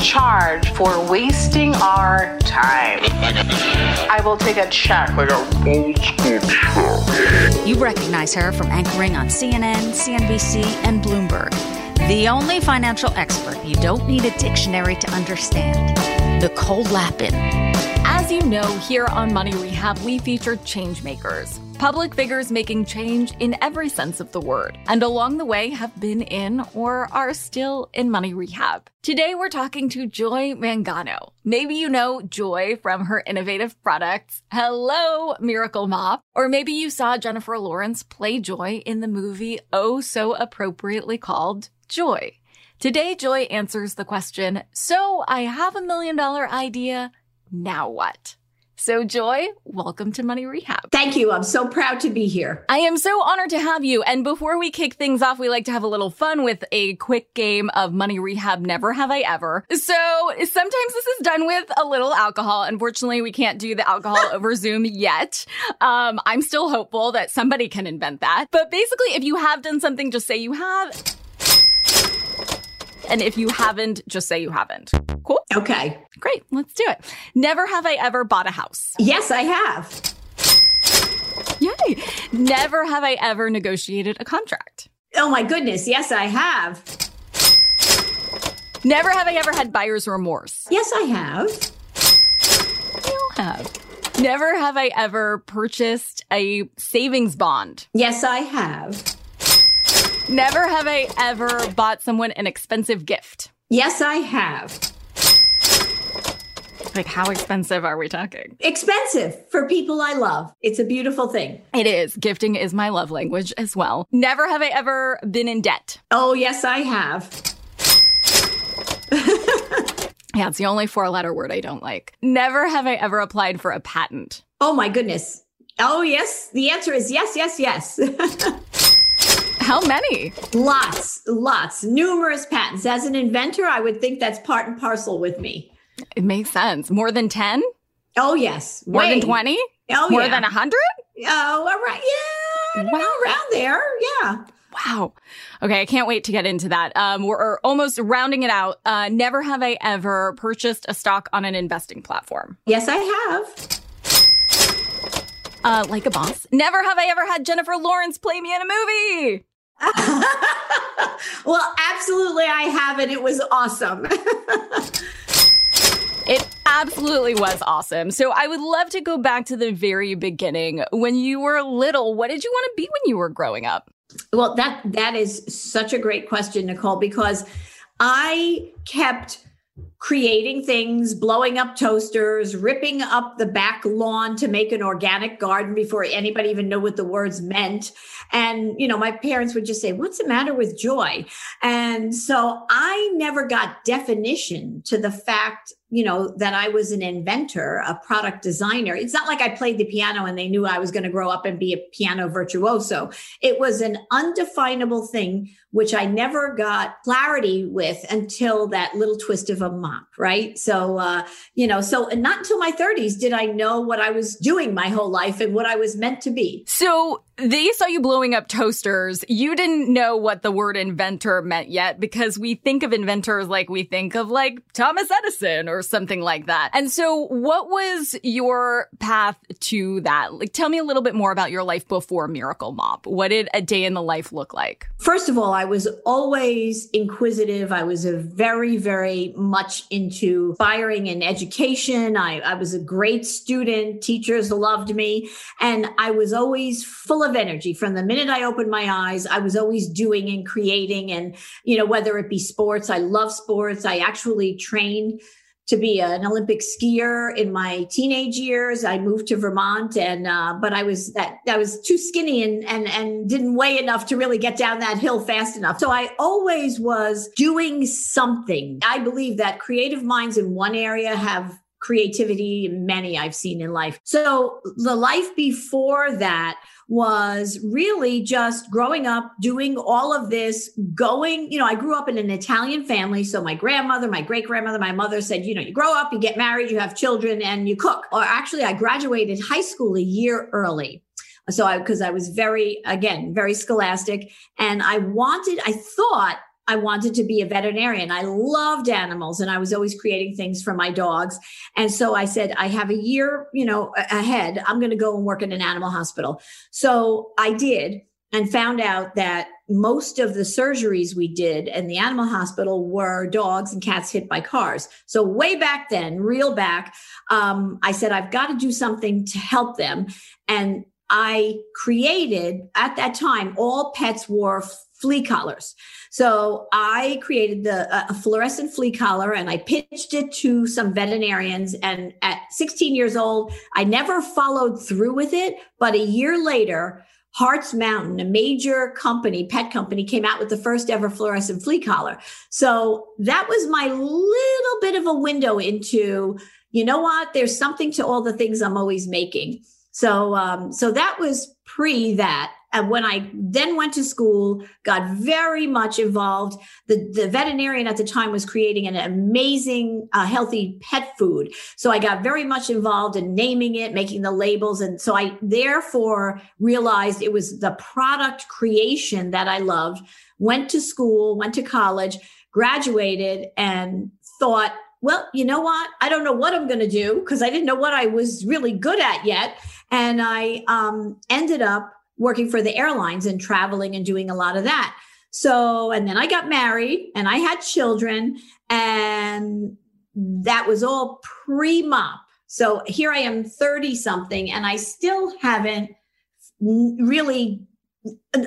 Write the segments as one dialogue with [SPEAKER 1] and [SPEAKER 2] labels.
[SPEAKER 1] Charge for wasting our time. I will take a check. Like a old school
[SPEAKER 2] You recognize her from anchoring on CNN, CNBC, and Bloomberg. The only financial expert you don't need a dictionary to understand. Nicole Lapin.
[SPEAKER 3] As you know, here on Money Rehab, we feature change makers. Public figures making change in every sense of the word, and along the way have been in or are still in money rehab. Today we're talking to Joy Mangano. Maybe you know Joy from her innovative products, Hello Miracle Mop, or maybe you saw Jennifer Lawrence play Joy in the movie Oh So Appropriately Called Joy. Today, Joy answers the question So I have a million dollar idea, now what? So, Joy, welcome to Money Rehab.
[SPEAKER 4] Thank you. I'm so proud to be here.
[SPEAKER 3] I am so honored to have you. And before we kick things off, we like to have a little fun with a quick game of Money Rehab Never Have I Ever. So sometimes this is done with a little alcohol. Unfortunately, we can't do the alcohol over Zoom yet. Um, I'm still hopeful that somebody can invent that. But basically, if you have done something, just say you have. And if you haven't, just say you haven't. Cool?
[SPEAKER 4] Okay.
[SPEAKER 3] Great. Let's do it. Never have I ever bought a house.
[SPEAKER 4] Yes, I have.
[SPEAKER 3] Yay. Never have I ever negotiated a contract.
[SPEAKER 4] Oh my goodness. Yes, I have.
[SPEAKER 3] Never have I ever had buyer's remorse.
[SPEAKER 4] Yes, I have.
[SPEAKER 3] You have. Never have I ever purchased a savings bond.
[SPEAKER 4] Yes, I have.
[SPEAKER 3] Never have I ever bought someone an expensive gift.
[SPEAKER 4] Yes, I have.
[SPEAKER 3] Like, how expensive are we talking?
[SPEAKER 4] Expensive for people I love. It's a beautiful thing.
[SPEAKER 3] It is. Gifting is my love language as well. Never have I ever been in debt.
[SPEAKER 4] Oh, yes, I have.
[SPEAKER 3] Yeah, it's the only four letter word I don't like. Never have I ever applied for a patent.
[SPEAKER 4] Oh my goodness. Oh, yes. The answer is yes, yes, yes.
[SPEAKER 3] How many?
[SPEAKER 4] lots, lots, numerous patents. As an inventor, I would think that's part and parcel with me.
[SPEAKER 3] It makes sense. More than 10?
[SPEAKER 4] Oh, yes.
[SPEAKER 3] More than 20?
[SPEAKER 4] Oh,
[SPEAKER 3] More
[SPEAKER 4] yeah.
[SPEAKER 3] than 100?
[SPEAKER 4] Oh, all right. Yeah.
[SPEAKER 3] Wow.
[SPEAKER 4] know, around there. Yeah.
[SPEAKER 3] Wow. Okay, I can't wait to get into that. Um, we're almost rounding it out. Uh, never have I ever purchased a stock on an investing platform.
[SPEAKER 4] Yes, I have.
[SPEAKER 3] Uh, like a boss. Never have I ever had Jennifer Lawrence play me in a movie.
[SPEAKER 4] well, absolutely, I have, and it was awesome.
[SPEAKER 3] It absolutely was awesome. So I would love to go back to the very beginning. When you were little, what did you want to be when you were growing up?
[SPEAKER 4] well, that that is such a great question, Nicole, because I kept creating things, blowing up toasters, ripping up the back lawn to make an organic garden before anybody even knew what the words meant. And, you know, my parents would just say, What's the matter with joy? And so I never got definition to the fact, you know, that I was an inventor, a product designer. It's not like I played the piano and they knew I was going to grow up and be a piano virtuoso. It was an undefinable thing, which I never got clarity with until that little twist of a mop, right? So, uh, you know, so not until my 30s did I know what I was doing my whole life and what I was meant to be.
[SPEAKER 3] So they saw you blowing up toasters. You didn't know what the word inventor meant yet because we think of inventors like we think of like Thomas Edison or or something like that. And so what was your path to that? Like, tell me a little bit more about your life before Miracle Mop. What did a day in the life look like?
[SPEAKER 4] First of all, I was always inquisitive. I was a very, very much into firing and education. I, I was a great student. Teachers loved me. And I was always full of energy from the minute I opened my eyes. I was always doing and creating and, you know, whether it be sports, I love sports. I actually trained to be an Olympic skier in my teenage years. I moved to Vermont and uh, but I was that I was too skinny and and and didn't weigh enough to really get down that hill fast enough. So I always was doing something. I believe that creative minds in one area have creativity many I've seen in life. So the life before that was really just growing up, doing all of this, going, you know, I grew up in an Italian family. So my grandmother, my great grandmother, my mother said, you know, you grow up, you get married, you have children, and you cook. Or actually, I graduated high school a year early. So I, because I was very, again, very scholastic and I wanted, I thought I wanted to be a veterinarian. I loved animals and I was always creating things for my dogs. And so I said, I have a year, you know, ahead. I'm going to go and work in an animal hospital. So I did and found out that most of the surgeries we did in the animal hospital were dogs and cats hit by cars. So way back then, real back, um, I said, I've got to do something to help them. And I created at that time, all pets wore flea collars. So I created the uh, a fluorescent flea collar and I pitched it to some veterinarians. And at 16 years old, I never followed through with it. But a year later, Hartz Mountain, a major company, pet company, came out with the first ever fluorescent flea collar. So that was my little bit of a window into, you know what? There's something to all the things I'm always making. So, um, so that was pre that. And when I then went to school, got very much involved. The, the veterinarian at the time was creating an amazing, uh, healthy pet food. So I got very much involved in naming it, making the labels. And so I therefore realized it was the product creation that I loved. Went to school, went to college, graduated, and thought, well, you know what? I don't know what I'm going to do because I didn't know what I was really good at yet. And I um, ended up working for the airlines and traveling and doing a lot of that. So, and then I got married and I had children, and that was all pre mop. So here I am 30 something, and I still haven't really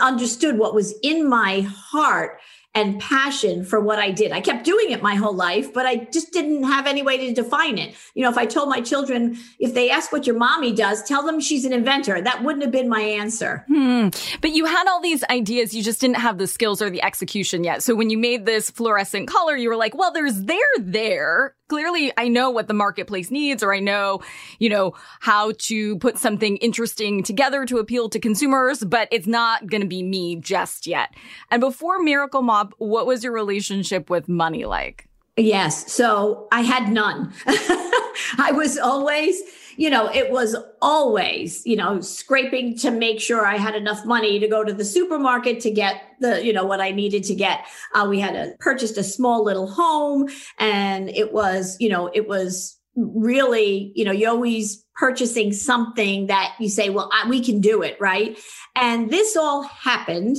[SPEAKER 4] understood what was in my heart and passion for what I did. I kept doing it my whole life, but I just didn't have any way to define it. You know, if I told my children, if they ask what your mommy does, tell them she's an inventor. That wouldn't have been my answer.
[SPEAKER 3] Hmm. But you had all these ideas, you just didn't have the skills or the execution yet. So when you made this fluorescent color, you were like, well, there's there there clearly I know what the marketplace needs or I know, you know, how to put something interesting together to appeal to consumers, but it's not going to be me just yet. And before Miracle Mop, what was your relationship with money like?
[SPEAKER 4] Yes. So I had none. I was always, you know, it was always, you know, scraping to make sure I had enough money to go to the supermarket to get the, you know, what I needed to get. Uh, we had a, purchased a small little home and it was, you know, it was really, you know, you always purchasing something that you say, well, I, we can do it. Right. And this all happened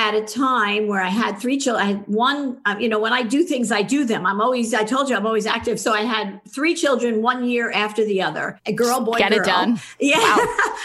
[SPEAKER 4] at a time where I had three children. I had one, uh, you know, when I do things, I do them. I'm always, I told you, I'm always active. So I had three children one year after the other, a girl, boy,
[SPEAKER 3] get
[SPEAKER 4] girl.
[SPEAKER 3] it done.
[SPEAKER 4] Yeah.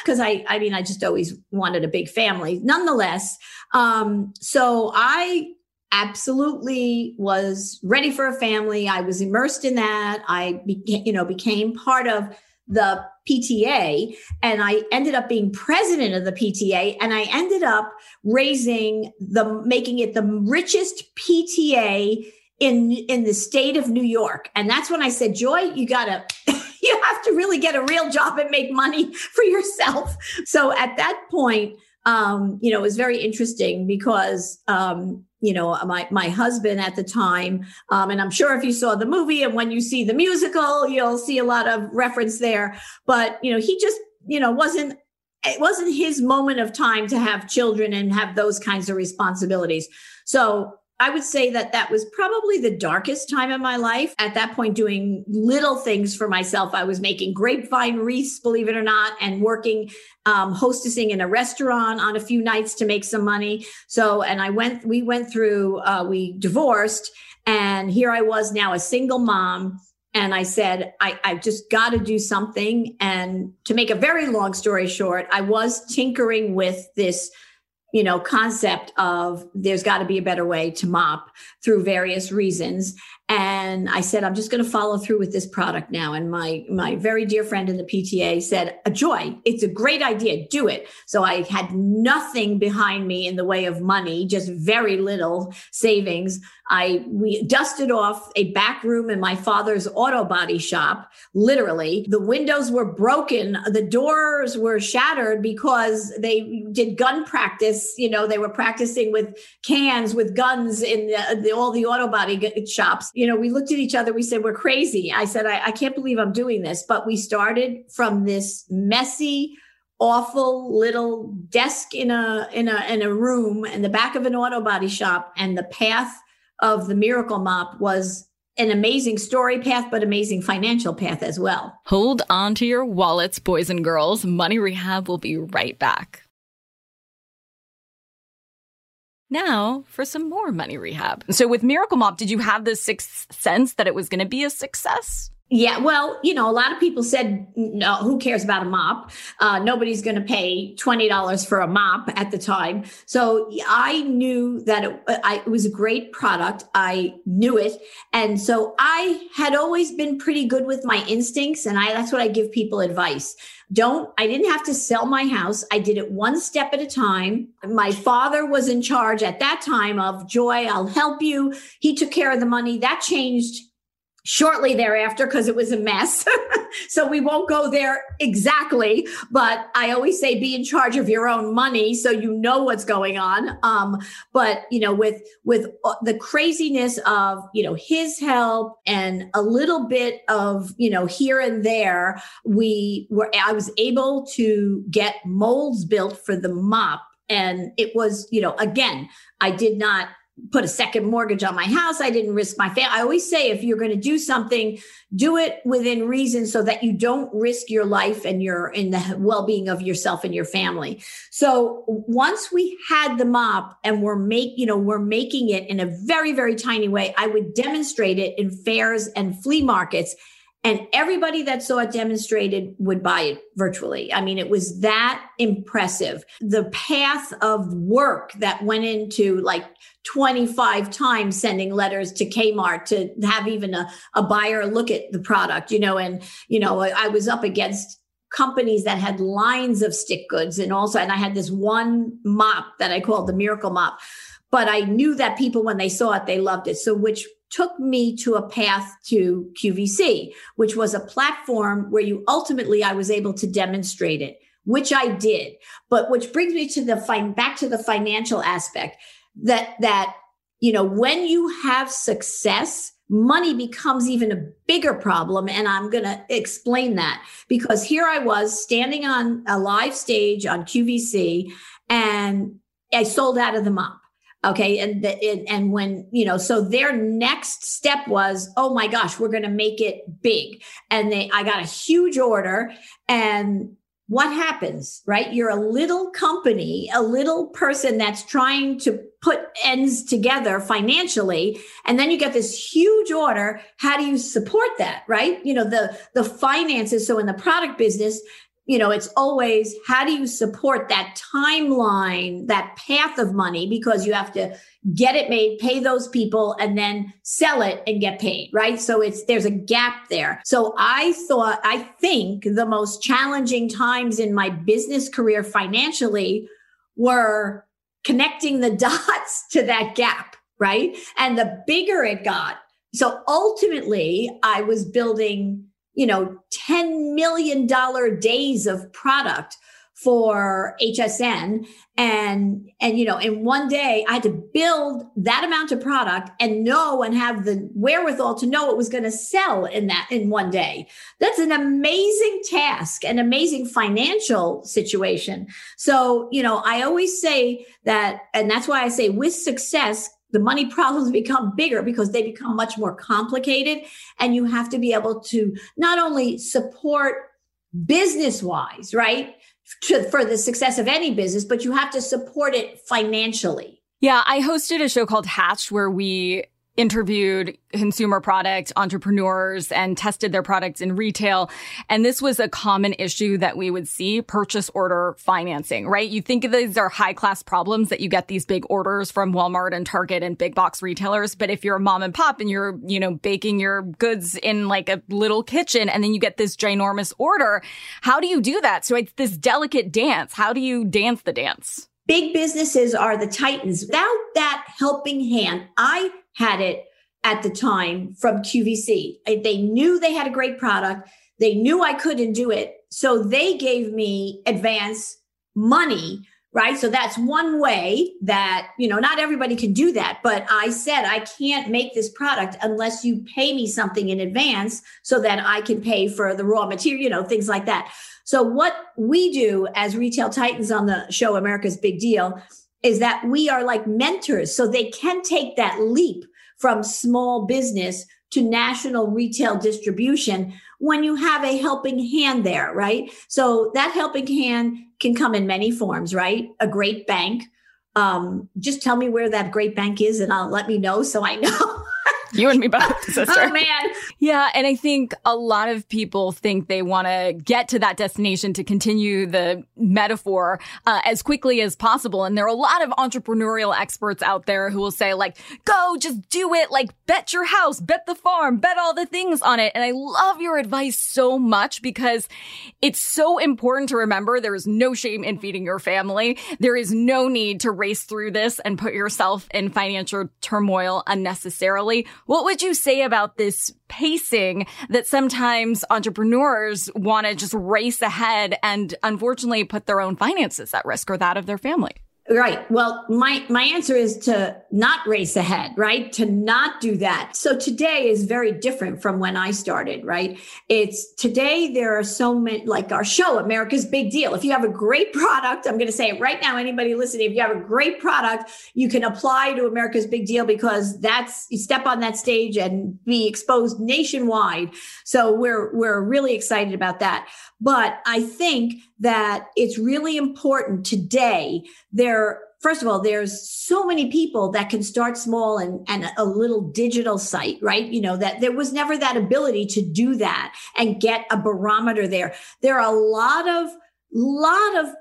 [SPEAKER 4] Because wow. I, I mean, I just always wanted a big family. Nonetheless, um, so I absolutely was ready for a family. I was immersed in that. I, became, you know, became part of the PTA and I ended up being president of the PTA and I ended up raising the making it the richest PTA in in the state of New York. And that's when I said, "Joy, you got to you have to really get a real job and make money for yourself." So at that point, um, you know, it was very interesting because um, you know my my husband at the time um, and i'm sure if you saw the movie and when you see the musical you'll see a lot of reference there. But you know he just you know wasn't it wasn't his moment of time to have children and have those kinds of responsibilities. So I would say that that was probably the darkest time in my life. At that point, doing little things for myself. I was making grapevine wreaths, believe it or not, and working, um, hostessing in a restaurant on a few nights to make some money. So, and I went, we went through, uh, we divorced, and here I was now a single mom. And I said, I, I just got to do something. And to make a very long story short, I was tinkering with this you know concept of there's got to be a better way to mop through various reasons and i said i'm just going to follow through with this product now. And my my very dear friend in the pta said a joy. It's a great idea. Do it. So i had nothing behind me in the way of money just very little savings. I we dusted off a back room in my father's auto body shop literally. The windows were broken. The doors were shattered because they did gun practice. You know they were practicing with cans with guns in the, the, all the auto body shops you know, we looked at each other, we said, we're crazy. I said, I, I can't believe I'm doing this. But we started from this messy, awful little desk in a in a in a room in the back of an auto body shop and the path of the miracle mop was an amazing story path but amazing financial path as well
[SPEAKER 3] hold on to your wallets boys and girls money rehab will be right back now for some more money rehab. So with Miracle Mop, did you have the sixth sense that it was going to be a success?
[SPEAKER 4] Yeah, well, you know, a lot of people said, no, who cares about a mop? Uh, nobody's going to pay $20 for a mop at the time. So I knew that it, I, it was a great product. I knew it. And so I had always been pretty good with my instincts. And I, that's what I give people advice. Don't, I didn't have to sell my house. I did it one step at a time. My father was in charge at that time of joy. I'll help you. He took care of the money. That changed shortly thereafter because it was a mess. so we won't go there exactly, but I always say be in charge of your own money so you know what's going on. Um, but you know, with with uh, the craziness of you know his help and a little bit of you know here and there, we were I was able to get molds built for the mop. And it was, you know, again, I did not put a second mortgage on my house. I didn't risk my family. I always say if you're going to do something, do it within reason so that you don't risk your life and your in the well-being of yourself and your family. So once we had the mop and we're make, you know, we're making it in a very, very tiny way, I would demonstrate it in fairs and flea markets. And everybody that saw it demonstrated would buy it virtually. I mean, it was that impressive. The path of work that went into like 25 times sending letters to Kmart to have even a, a buyer look at the product, you know, and, you know, I, I was up against companies that had lines of stick goods and also, and I had this one mop that I called the miracle mop, but I knew that people, when they saw it, they loved it. So, which took me to a path to QVC, which was a platform where you ultimately, I was able to demonstrate it which I did. But which brings me to the fine back to the financial aspect that that you know when you have success money becomes even a bigger problem and i'm going to explain that because here i was standing on a live stage on qvc and i sold out of the mop okay and the, it, and when you know so their next step was oh my gosh we're going to make it big and they i got a huge order and what happens, right? You're a little company, a little person that's trying to put ends together financially. And then you get this huge order. How do you support that, right? You know, the, the finances. So in the product business, you know, it's always how do you support that timeline, that path of money, because you have to get it made, pay those people, and then sell it and get paid, right? So it's there's a gap there. So I thought, I think the most challenging times in my business career financially were connecting the dots to that gap, right? And the bigger it got. So ultimately, I was building you know, $10 million days of product for HSN. And, and, you know, in one day I had to build that amount of product and know and have the wherewithal to know it was going to sell in that in one day. That's an amazing task, an amazing financial situation. So, you know, I always say that, and that's why I say with success the money problems become bigger because they become much more complicated. And you have to be able to not only support business wise, right? To, for the success of any business, but you have to support it financially.
[SPEAKER 3] Yeah, I hosted a show called Hatched where we interviewed consumer product entrepreneurs and tested their products in retail. And this was a common issue that we would see purchase order financing, right? You think these are high class problems that you get these big orders from Walmart and Target and big box retailers. But if you're a mom and pop and you're, you know, baking your goods in like a little kitchen and then you get this ginormous order, how do you do that? So it's this delicate dance. How do you dance the dance?
[SPEAKER 4] Big businesses are the titans. Without that helping hand, I had it at the time from QVC. They knew they had a great product. They knew I couldn't do it. So they gave me advance money, right? So that's one way that, you know, not everybody can do that. But I said, I can't make this product unless you pay me something in advance so that I can pay for the raw material, you know, things like that. So what we do as retail titans on the show America's Big Deal is that we are like mentors. So they can take that leap from small business to national retail distribution when you have a helping hand there, right? So that helping hand can come in many forms, right? A great bank. Um, just tell me where that great bank is and I'll let me know so I know.
[SPEAKER 3] You and me both, sister.
[SPEAKER 4] oh man.
[SPEAKER 3] Yeah. And I think a lot of people think they want to get to that destination to continue the metaphor uh, as quickly as possible. And there are a lot of entrepreneurial experts out there who will say like, go, just do it. Like bet your house, bet the farm, bet all the things on it. And I love your advice so much because it's so important to remember there is no shame in feeding your family. There is no need to race through this and put yourself in financial turmoil unnecessarily. What would you say about this pacing that sometimes entrepreneurs want to just race ahead and unfortunately put their own finances at risk or that of their family?
[SPEAKER 4] Right. Well, my my answer is to not race ahead, right? To not do that. So today is very different from when I started, right? It's today there are so many like our show America's Big Deal. If you have a great product, I'm going to say it right now anybody listening, if you have a great product, you can apply to America's Big Deal because that's you step on that stage and be exposed nationwide. So we're we're really excited about that. But I think that it's really important today. There, first of all, there's so many people that can start small and, and a little digital site, right? You know, that there was never that ability to do that and get a barometer there. There are a lot of, lot of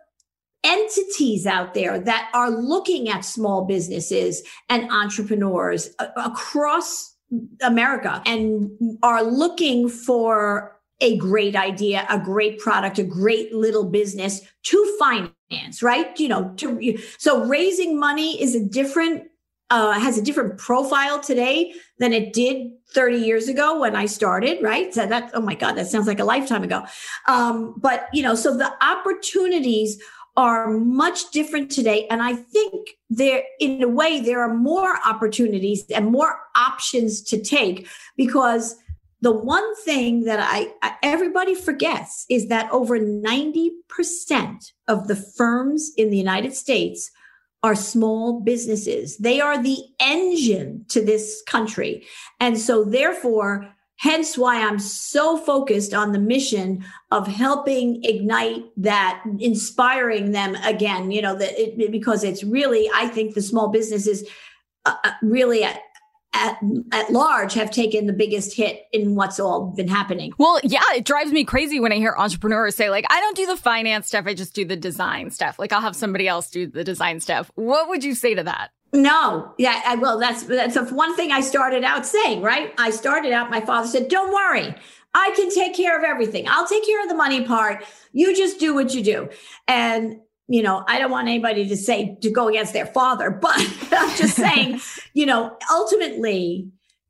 [SPEAKER 4] entities out there that are looking at small businesses and entrepreneurs across America and are looking for a great idea, a great product, a great little business to finance, right? You know, to so raising money is a different uh, has a different profile today than it did 30 years ago when I started, right? So that, oh my God, that sounds like a lifetime ago. Um, but, you know, so the opportunities are much different today. And I think there, in a way, there are more opportunities and more options to take because the one thing that I, everybody forgets is that over 90% of the firms in the United States are small businesses. They are the engine to this country. And so therefore, hence why I'm so focused on the mission of helping ignite that, inspiring them again, you know, that it, because it's really, I think the small businesses uh, uh really at, at large have taken the biggest hit in what's all been happening.
[SPEAKER 3] Well, yeah, it drives me crazy when I hear entrepreneurs say, like, I don't do the finance stuff, I just do the design stuff. Like, I'll have somebody else do the design stuff. What would you say to that?
[SPEAKER 4] No, yeah, I, well, that's that's one thing I started out saying, right? I started out. My father said, "Don't worry, I can take care of everything. I'll take care of the money part. You just do what you do." And you know, I don't want anybody to say to go against their father, but I'm just saying, you know, ultimately,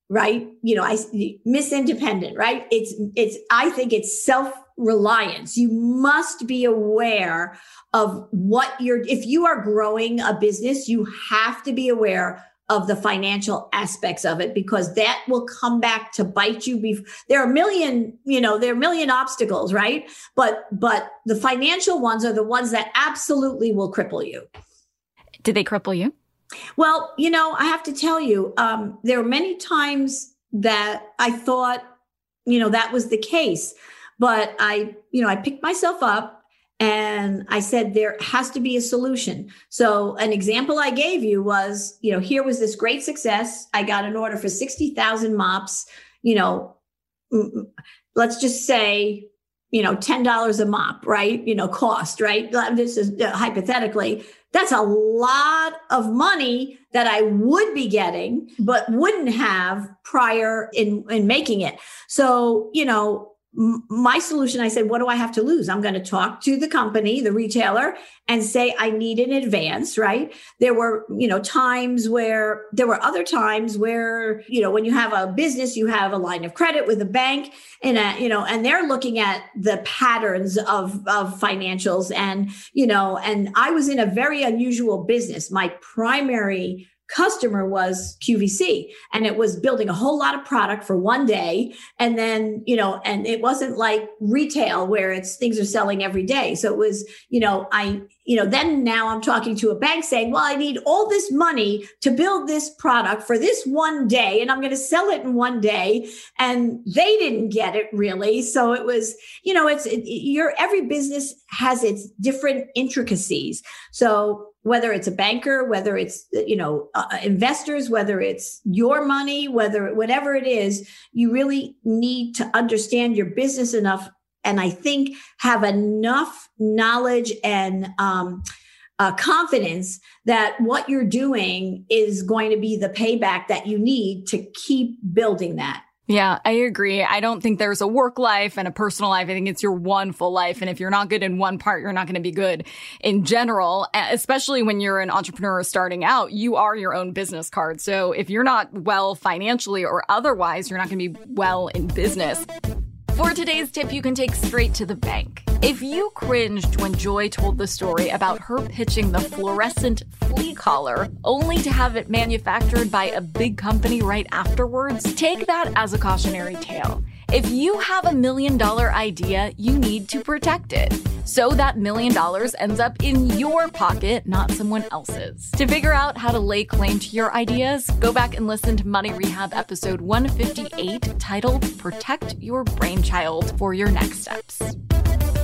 [SPEAKER 4] right? You know, I miss independent, right? It's it's I think it's self reliance. You must be aware of what you're if you are growing a business, you have to be aware of the financial aspects of it because that will come back to bite you bef- there are a million you know there are a million obstacles right but but the financial ones are the ones that absolutely will cripple you
[SPEAKER 3] did they cripple you
[SPEAKER 4] Well, you know, I have to tell you, um, there are many times that I thought, you know, that was the case. But I, you know, I picked myself up and I said, there has to be a solution. So, an example I gave you was, you know, here was this great success. I got an order for 60,000 mops, you know, let's just say, you know, $10 a mop, right? You know, cost, right? This is uh, hypothetically, that's a lot of money that I would be getting, but wouldn't have prior in, in making it. So, you know, my solution i said what do i have to lose? I'm going to talk to the company the retailer and say i need an advance right? There were you know times where there were other times where you know when you have a business you have a line of credit with a bank and a, you know and they're looking at the patterns of of financials and you know and i was in a very unusual business. My primary customer was QVC and it was building a whole lot of product for one day. And then, you know, and it wasn't like retail where it's things are selling every day. So it was, you know, I, you know, then now I'm talking to a bank saying, well, I need all this money to build this product for this one day and I'm going to sell it in one day. And they didn't get it really. So it was, you know, it's, it, your, every business has its different intricacies. So whether it's a banker, whether it's you know uh, uh, investors, whether it's your money, whether whatever it is, you really need to understand your business enough, and I think have enough knowledge and um, uh, confidence that what you're doing is going to be the payback that you need to keep building that.
[SPEAKER 3] Yeah, I agree. I don't think there's a work life and a personal life. I think it's your one full life. And if you're not good in one part, you're not going to be good in general, especially when you're an entrepreneur starting out. You are your own business card. So if you're not well financially or otherwise, you're not going to be well in business. For today's tip, you can take straight to the bank. If you cringed when Joy told the story about her pitching the fluorescent flea collar only to have it manufactured by a big company right afterwards, take that as a cautionary tale. If you have a million dollar idea, you need to protect it. So that million dollars ends up in your pocket, not someone else's. To figure out how to lay claim to your ideas, go back and listen to Money Rehab episode 158 titled Protect Your Brainchild for your next steps.